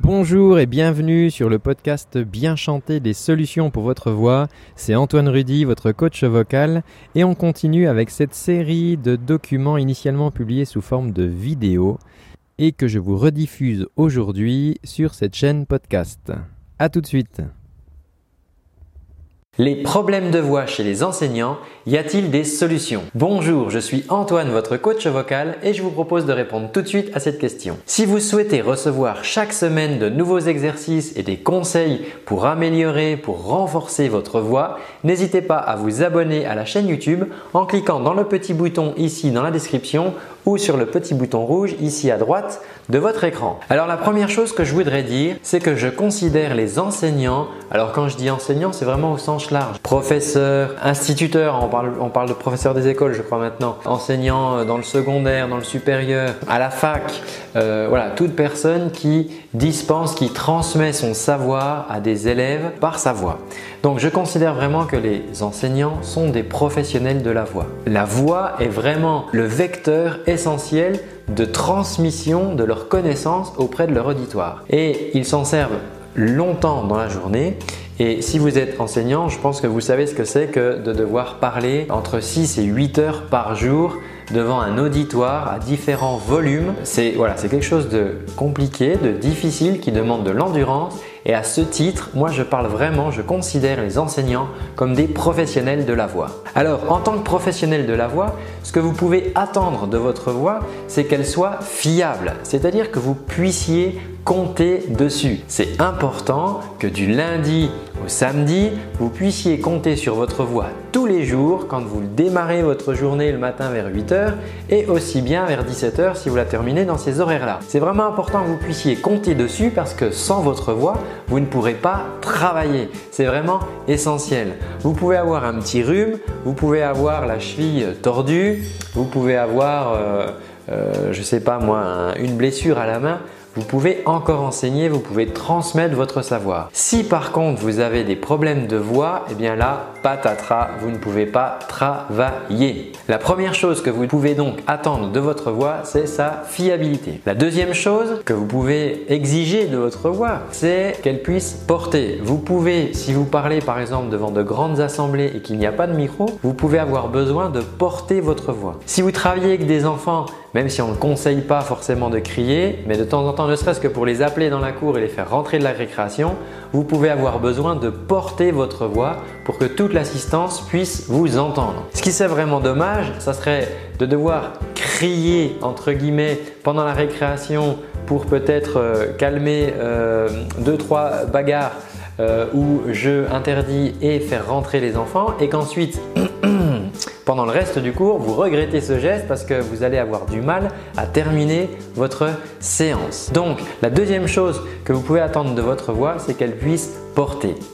Bonjour et bienvenue sur le podcast Bien chanter des solutions pour votre voix. C'est Antoine Rudy, votre coach vocal, et on continue avec cette série de documents initialement publiés sous forme de vidéo et que je vous rediffuse aujourd'hui sur cette chaîne podcast. A tout de suite. Les problèmes de voix chez les enseignants, y a-t-il des solutions? Bonjour, je suis Antoine, votre coach vocal, et je vous propose de répondre tout de suite à cette question. Si vous souhaitez recevoir chaque semaine de nouveaux exercices et des conseils pour améliorer, pour renforcer votre voix, n'hésitez pas à vous abonner à la chaîne YouTube en cliquant dans le petit bouton ici dans la description ou sur le petit bouton rouge ici à droite de votre écran. Alors la première chose que je voudrais dire, c'est que je considère les enseignants, alors quand je dis enseignants, c'est vraiment au sens large, professeurs, instituteurs, on parle, on parle de professeurs des écoles je crois maintenant, enseignants euh, dans le secondaire, dans le supérieur, à la fac, euh, voilà, toute personne qui dispense, qui transmet son savoir à des élèves par sa voix. Donc je considère vraiment que les enseignants sont des professionnels de la voix. La voix est vraiment le vecteur essentiel de transmission de leurs connaissances auprès de leur auditoire. Et ils s'en servent longtemps dans la journée. Et si vous êtes enseignant, je pense que vous savez ce que c'est que de devoir parler entre 6 et 8 heures par jour devant un auditoire à différents volumes. C'est quelque chose de compliqué, de difficile qui demande de l'endurance et à ce titre, moi je parle vraiment, je considère les enseignants comme des professionnels de la voix. Alors en tant que professionnel de la voix, ce que vous pouvez attendre de votre voix, c'est qu'elle soit fiable, c'est-à-dire que vous puissiez compter dessus. C'est important que du lundi au samedi, vous puissiez compter sur votre voix tous les jours quand vous démarrez votre journée le matin vers 8h et aussi bien vers 17h si vous la terminez dans ces horaires-là. C'est vraiment important que vous puissiez compter dessus parce que sans votre voix, vous ne pourrez pas travailler. C'est vraiment essentiel. Vous pouvez avoir un petit rhume, vous pouvez avoir la cheville tordue, vous pouvez avoir, euh, euh, je sais pas moi, une blessure à la main vous pouvez encore enseigner, vous pouvez transmettre votre savoir. Si par contre vous avez des problèmes de voix, eh bien là, patatras, vous ne pouvez pas travailler. La première chose que vous pouvez donc attendre de votre voix, c'est sa fiabilité. La deuxième chose que vous pouvez exiger de votre voix, c'est qu'elle puisse porter. Vous pouvez, si vous parlez par exemple devant de grandes assemblées et qu'il n'y a pas de micro, vous pouvez avoir besoin de porter votre voix. Si vous travaillez avec des enfants même si on ne conseille pas forcément de crier, mais de temps en temps, ne serait-ce que pour les appeler dans la cour et les faire rentrer de la récréation, vous pouvez avoir besoin de porter votre voix pour que toute l'assistance puisse vous entendre. Ce qui serait vraiment dommage, ça serait de devoir crier entre guillemets pendant la récréation pour peut-être euh, calmer euh, deux trois bagarres euh, ou jeux interdits et faire rentrer les enfants et qu'ensuite pendant le reste du cours, vous regrettez ce geste parce que vous allez avoir du mal à terminer votre séance. Donc, la deuxième chose que vous pouvez attendre de votre voix, c'est qu'elle puisse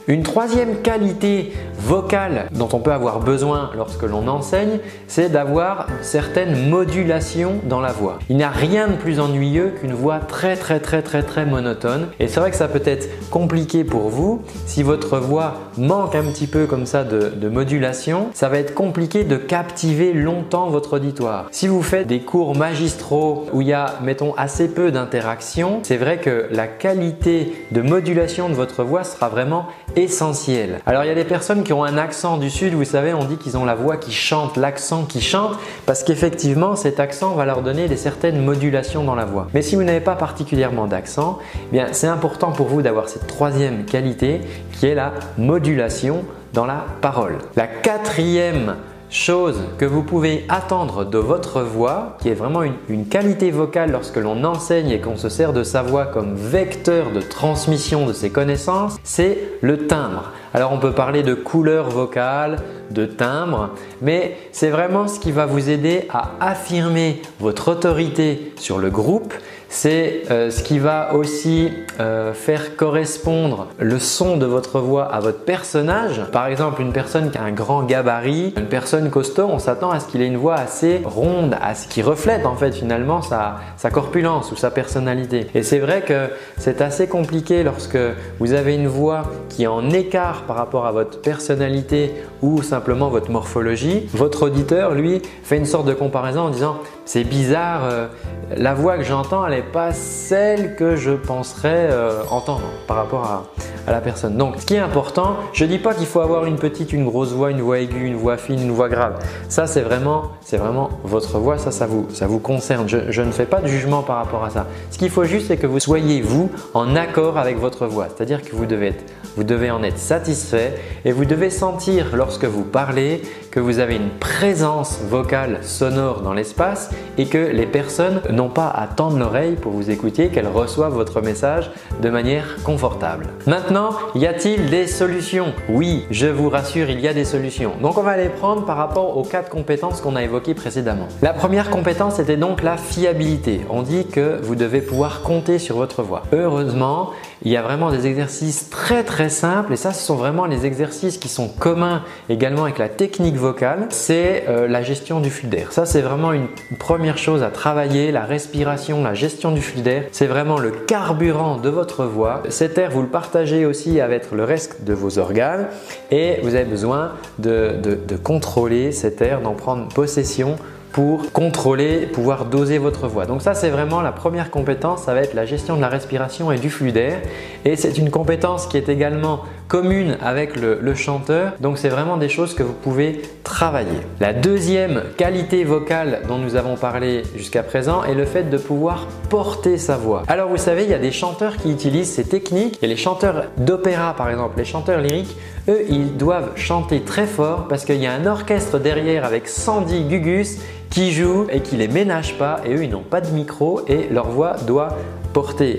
Une troisième qualité vocale dont on peut avoir besoin lorsque l'on enseigne, c'est d'avoir certaines modulations dans la voix. Il n'y a rien de plus ennuyeux qu'une voix très très très très très monotone et c'est vrai que ça peut être compliqué pour vous si votre voix manque un petit peu comme ça de, de modulation, ça va être compliqué de captiver longtemps votre auditoire. Si vous faites des cours magistraux où il y a mettons assez peu d'interaction, c'est vrai que la qualité de modulation de votre voix sera vraiment essentiel. Alors il y a des personnes qui ont un accent du sud, vous savez, on dit qu'ils ont la voix qui chante, l'accent qui chante, parce qu'effectivement cet accent va leur donner des certaines modulations dans la voix. Mais si vous n'avez pas particulièrement d'accent, eh bien c'est important pour vous d'avoir cette troisième qualité qui est la modulation dans la parole. La quatrième chose que vous pouvez attendre de votre voix, qui est vraiment une, qualité vocale lorsque l'on enseigne et qu'on se sert de sa voix comme vecteur de transmission de ses connaissances, c'est le timbre. Alors on peut parler de couleur vocale, de timbre, mais c'est vraiment ce qui va vous aider à affirmer votre autorité sur le groupe c'est euh, ce qui va aussi euh, faire correspondre le son de votre voix à votre personnage. Par exemple, une personne qui a un grand gabarit, une personne costaud, on s'attend à ce qu'il ait une voix assez ronde, à ce qui reflète en fait finalement sa, corpulence ou sa personnalité. Et c'est vrai que c'est assez compliqué lorsque vous avez une voix qui en écart par rapport à votre personnalité ou simplement votre morphologie. Votre auditeur, lui, fait une sorte de comparaison en disant c'est bizarre, euh, la voix que j'entends, elle n'est pas celle que je penserais euh, entendre par rapport à, la personne. Donc, ce qui est important, je ne dis pas qu'il faut avoir une petite, une grosse voix, une voix aiguë, une voix fine, une voix grave. Ça, c'est vraiment, vraiment votre voix, ça, ça vous, ça vous concerne. Je, ne fais pas de jugement par rapport à ça. Ce qu'il faut juste, c'est que vous soyez, vous, en accord avec votre voix. C'est-à-dire que vous devez en être satisfait et vous devez sentir lorsque vous parlez que vous avez une présence vocale sonore dans l'espace et que les personnes n'ont pas à tendre l'oreille pour vous écouter, qu'elles reçoivent votre message de manière confortable. Maintenant, y a-t-il des solutions? Oui, je vous rassure, il y a des solutions. Donc on va les prendre par rapport aux quatre compétences qu'on a évoquées précédemment. La première compétence était donc la fiabilité. On dit que vous devez pouvoir compter sur votre voix. Heureusement, il y a vraiment des exercices très très simples et ça ce sont vraiment les exercices qui sont communs également avec la technique vocale, c'est euh, la gestion du flux d'air. Ça c'est vraiment une première chose à travailler, la respiration, la gestion du flux d'air, c'est vraiment le carburant de votre voix. Cet air vous le partagez aussi avec le reste de vos organes et vous avez besoin de, de contrôler cet air, d'en prendre possession pour contrôler, pouvoir doser votre voix. Donc ça c'est vraiment la première compétence, ça va être la gestion de la respiration et du flux d'air. Et c'est une compétence qui est également commune avec le, chanteur, donc c'est vraiment des choses que vous pouvez travailler. La deuxième qualité vocale dont nous avons parlé jusqu'à présent est le fait de pouvoir porter sa voix. Alors vous savez, il y a des chanteurs qui utilisent ces techniques, et les chanteurs d'opéra par exemple, les chanteurs lyriques, eux ils doivent chanter très fort parce qu'il y a un orchestre derrière avec 110 gugus qui jouent et qui les ménagent pas et eux ils n'ont pas de micro et leur voix doit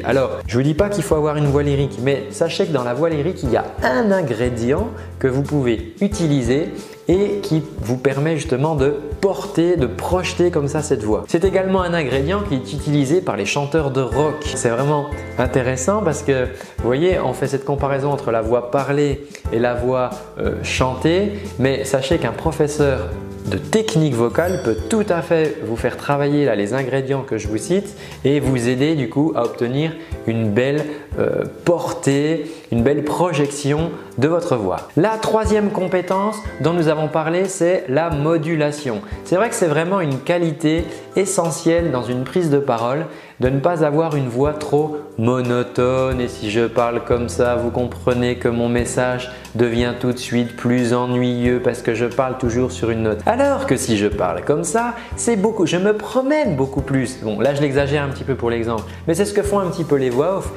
Alors, je vous dis pas qu'il faut avoir une voix lyrique, mais sachez que dans la voix lyrique, il y a un ingrédient que vous pouvez utiliser et qui vous permet justement de porter, de projeter comme ça cette voix. C'est également un ingrédient qui est utilisé par les chanteurs de rock. C'est vraiment intéressant parce que vous voyez, on fait cette comparaison entre la voix parlée et la voix euh, chantée, mais sachez qu'un professeur de technique vocale peut tout à fait vous faire travailler là, les ingrédients que je vous cite et vous aider du coup à obtenir une belle euh, portée, une belle projection de votre voix. La troisième compétence dont nous avons parlé, c'est la modulation. C'est vrai que c'est vraiment une qualité essentielle dans une prise de parole de ne pas avoir une voix trop monotone et si je parle comme ça, vous comprenez que mon message devient tout de suite plus ennuyeux parce que je parle toujours sur une note. Alors que si je parle comme ça, c'est beaucoup, je me promène beaucoup plus. Bon, là je l'exagère un petit peu pour l'exemple, mais c'est ce que font un petit peu les voix off.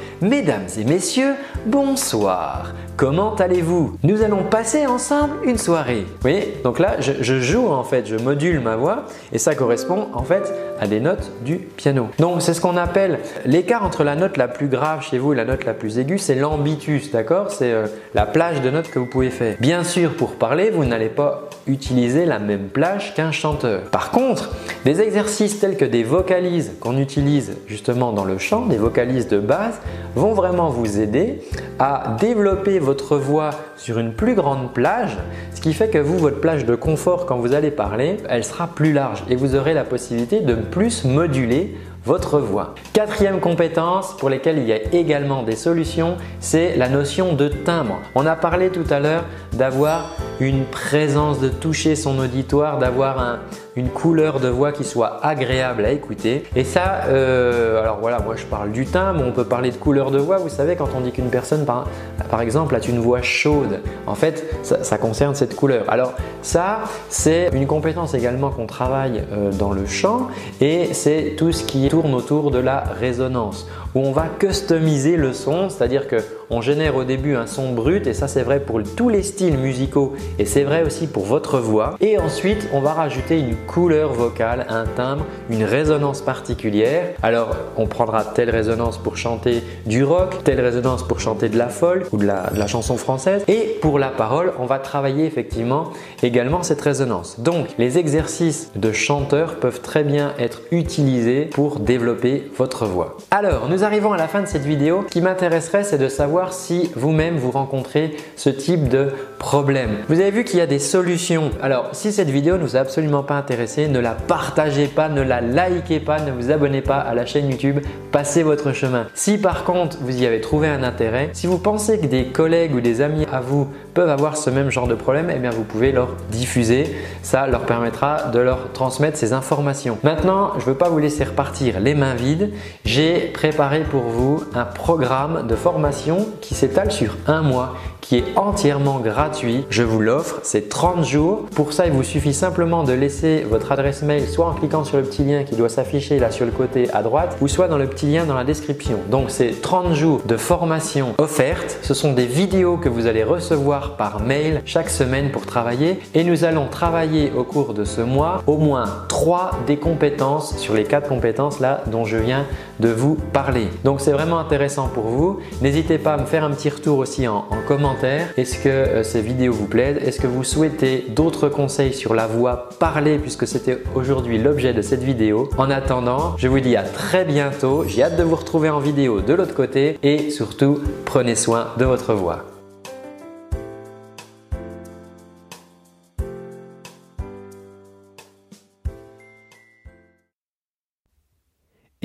Mesdames et messieurs, bonsoir. Comment allez-vous? Nous allons passer ensemble une soirée. Vous voyez? Donc là, je, joue en fait, je module ma voix et ça correspond en fait à des notes du piano. Donc c'est ce qu'on appelle l'écart entre la note la plus grave chez vous et la note la plus aiguë, c'est l'ambitus, d'accord? C'est euh, la plage de notes que vous pouvez faire. Bien sûr, pour parler, vous n'allez pas utiliser la même plage qu'un chanteur. Par contre, des exercices tels que des vocalises qu'on utilise justement dans le chant, des vocalises de base, vont vraiment vous aider à développer votre voix sur une plus grande plage, ce qui fait que vous, votre plage de confort quand vous allez parler, elle sera plus large et vous aurez la possibilité de plus moduler votre voix. Quatrième compétence pour lesquelles il y a également des solutions, c'est la notion de timbre. On a parlé tout à l'heure d'avoir une présence, de toucher son auditoire, d'avoir un, une couleur de voix qui soit agréable à écouter. Et ça, euh, alors voilà, moi je parle du timbre, on peut parler de couleur de voix. Vous savez, quand on dit qu'une personne, par, par, exemple, a une voix chaude, en fait, ça, concerne cette couleur. Alors ça, c'est une compétence également qu'on travaille euh, dans le chant et c'est tout ce qui tourne autour de la résonance où on va customiser le son, c'est-à-dire qu'on génère au début un son brut et ça c'est vrai pour tous les styles musicaux et c'est vrai aussi pour votre voix. Et ensuite on va rajouter une couleur vocale, un timbre, une résonance particulière. Alors on prendra telle résonance pour chanter du rock, telle résonance pour chanter de la folk ou de la, chanson française et pour la parole on va travailler effectivement également cette résonance. Donc les exercices de chanteur peuvent très bien être utilisés pour développer votre voix. Alors nous arrivons à la fin de cette vidéo. Ce qui m'intéresserait, c'est de savoir si vous-même vous rencontrez ce type de problème. Vous avez vu qu'il y a des solutions. Alors, si cette vidéo ne vous a absolument pas intéressé, ne la partagez pas, ne la likez pas, ne vous abonnez pas à la chaîne YouTube, passez votre chemin. Si par contre vous y avez trouvé un intérêt, si vous pensez que des collègues ou des amis à vous peuvent avoir ce même genre de problème, eh bien vous pouvez leur diffuser. Ça leur permettra de leur transmettre ces informations. Maintenant, je ne veux pas vous laisser repartir les mains vides. J'ai préparé pour vous un programme de formation qui s'étale sur un mois qui est entièrement gratuit. Je vous l'offre, c'est 30 jours. Pour ça, il vous suffit simplement de laisser votre adresse mail soit en cliquant sur le petit lien qui doit s'afficher là sur le côté à droite ou soit dans le petit lien dans la description. Donc c'est 30 jours de formation offerte. Ce sont des vidéos que vous allez recevoir par mail chaque semaine pour travailler et nous allons travailler au cours de ce mois au moins 3 des compétences sur les 4 compétences là dont je viens de vous parler. Donc c'est vraiment intéressant pour vous. N'hésitez pas à me faire un petit retour aussi en, en commentaire est-ce que euh, ces vidéos vous plaisent Est-ce que vous souhaitez d'autres conseils sur la voix parlée puisque c'était aujourd'hui l'objet de cette vidéo? En attendant, je vous dis à très bientôt. J'ai hâte de vous retrouver en vidéo de l'autre côté et surtout, prenez soin de votre voix.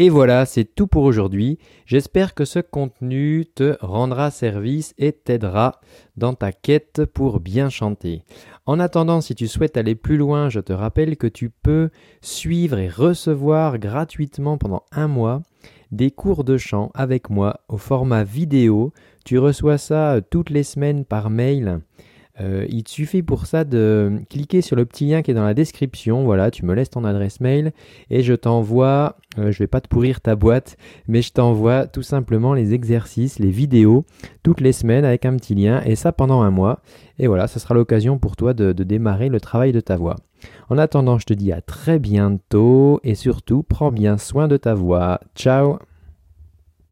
Et voilà, c'est tout pour aujourd'hui. J'espère que ce contenu te rendra service et t'aidera dans ta quête pour bien chanter. En attendant, si tu souhaites aller plus loin, je te rappelle que tu peux suivre et recevoir gratuitement pendant un mois des cours de chant avec moi au format vidéo. Tu reçois ça toutes les semaines par mail. Euh, il suffit pour ça de cliquer sur le petit lien qui est dans la description. Voilà, tu me laisses ton adresse mail et je t'envoie, euh, je vais pas te pourrir ta boîte, mais je t'envoie tout simplement les exercices, les vidéos toutes les semaines avec un petit lien et ça pendant un mois. Et voilà, ça sera l'occasion pour toi de démarrer le travail de ta voix. En attendant, je te dis à très bientôt et surtout, prends bien soin de ta voix. Ciao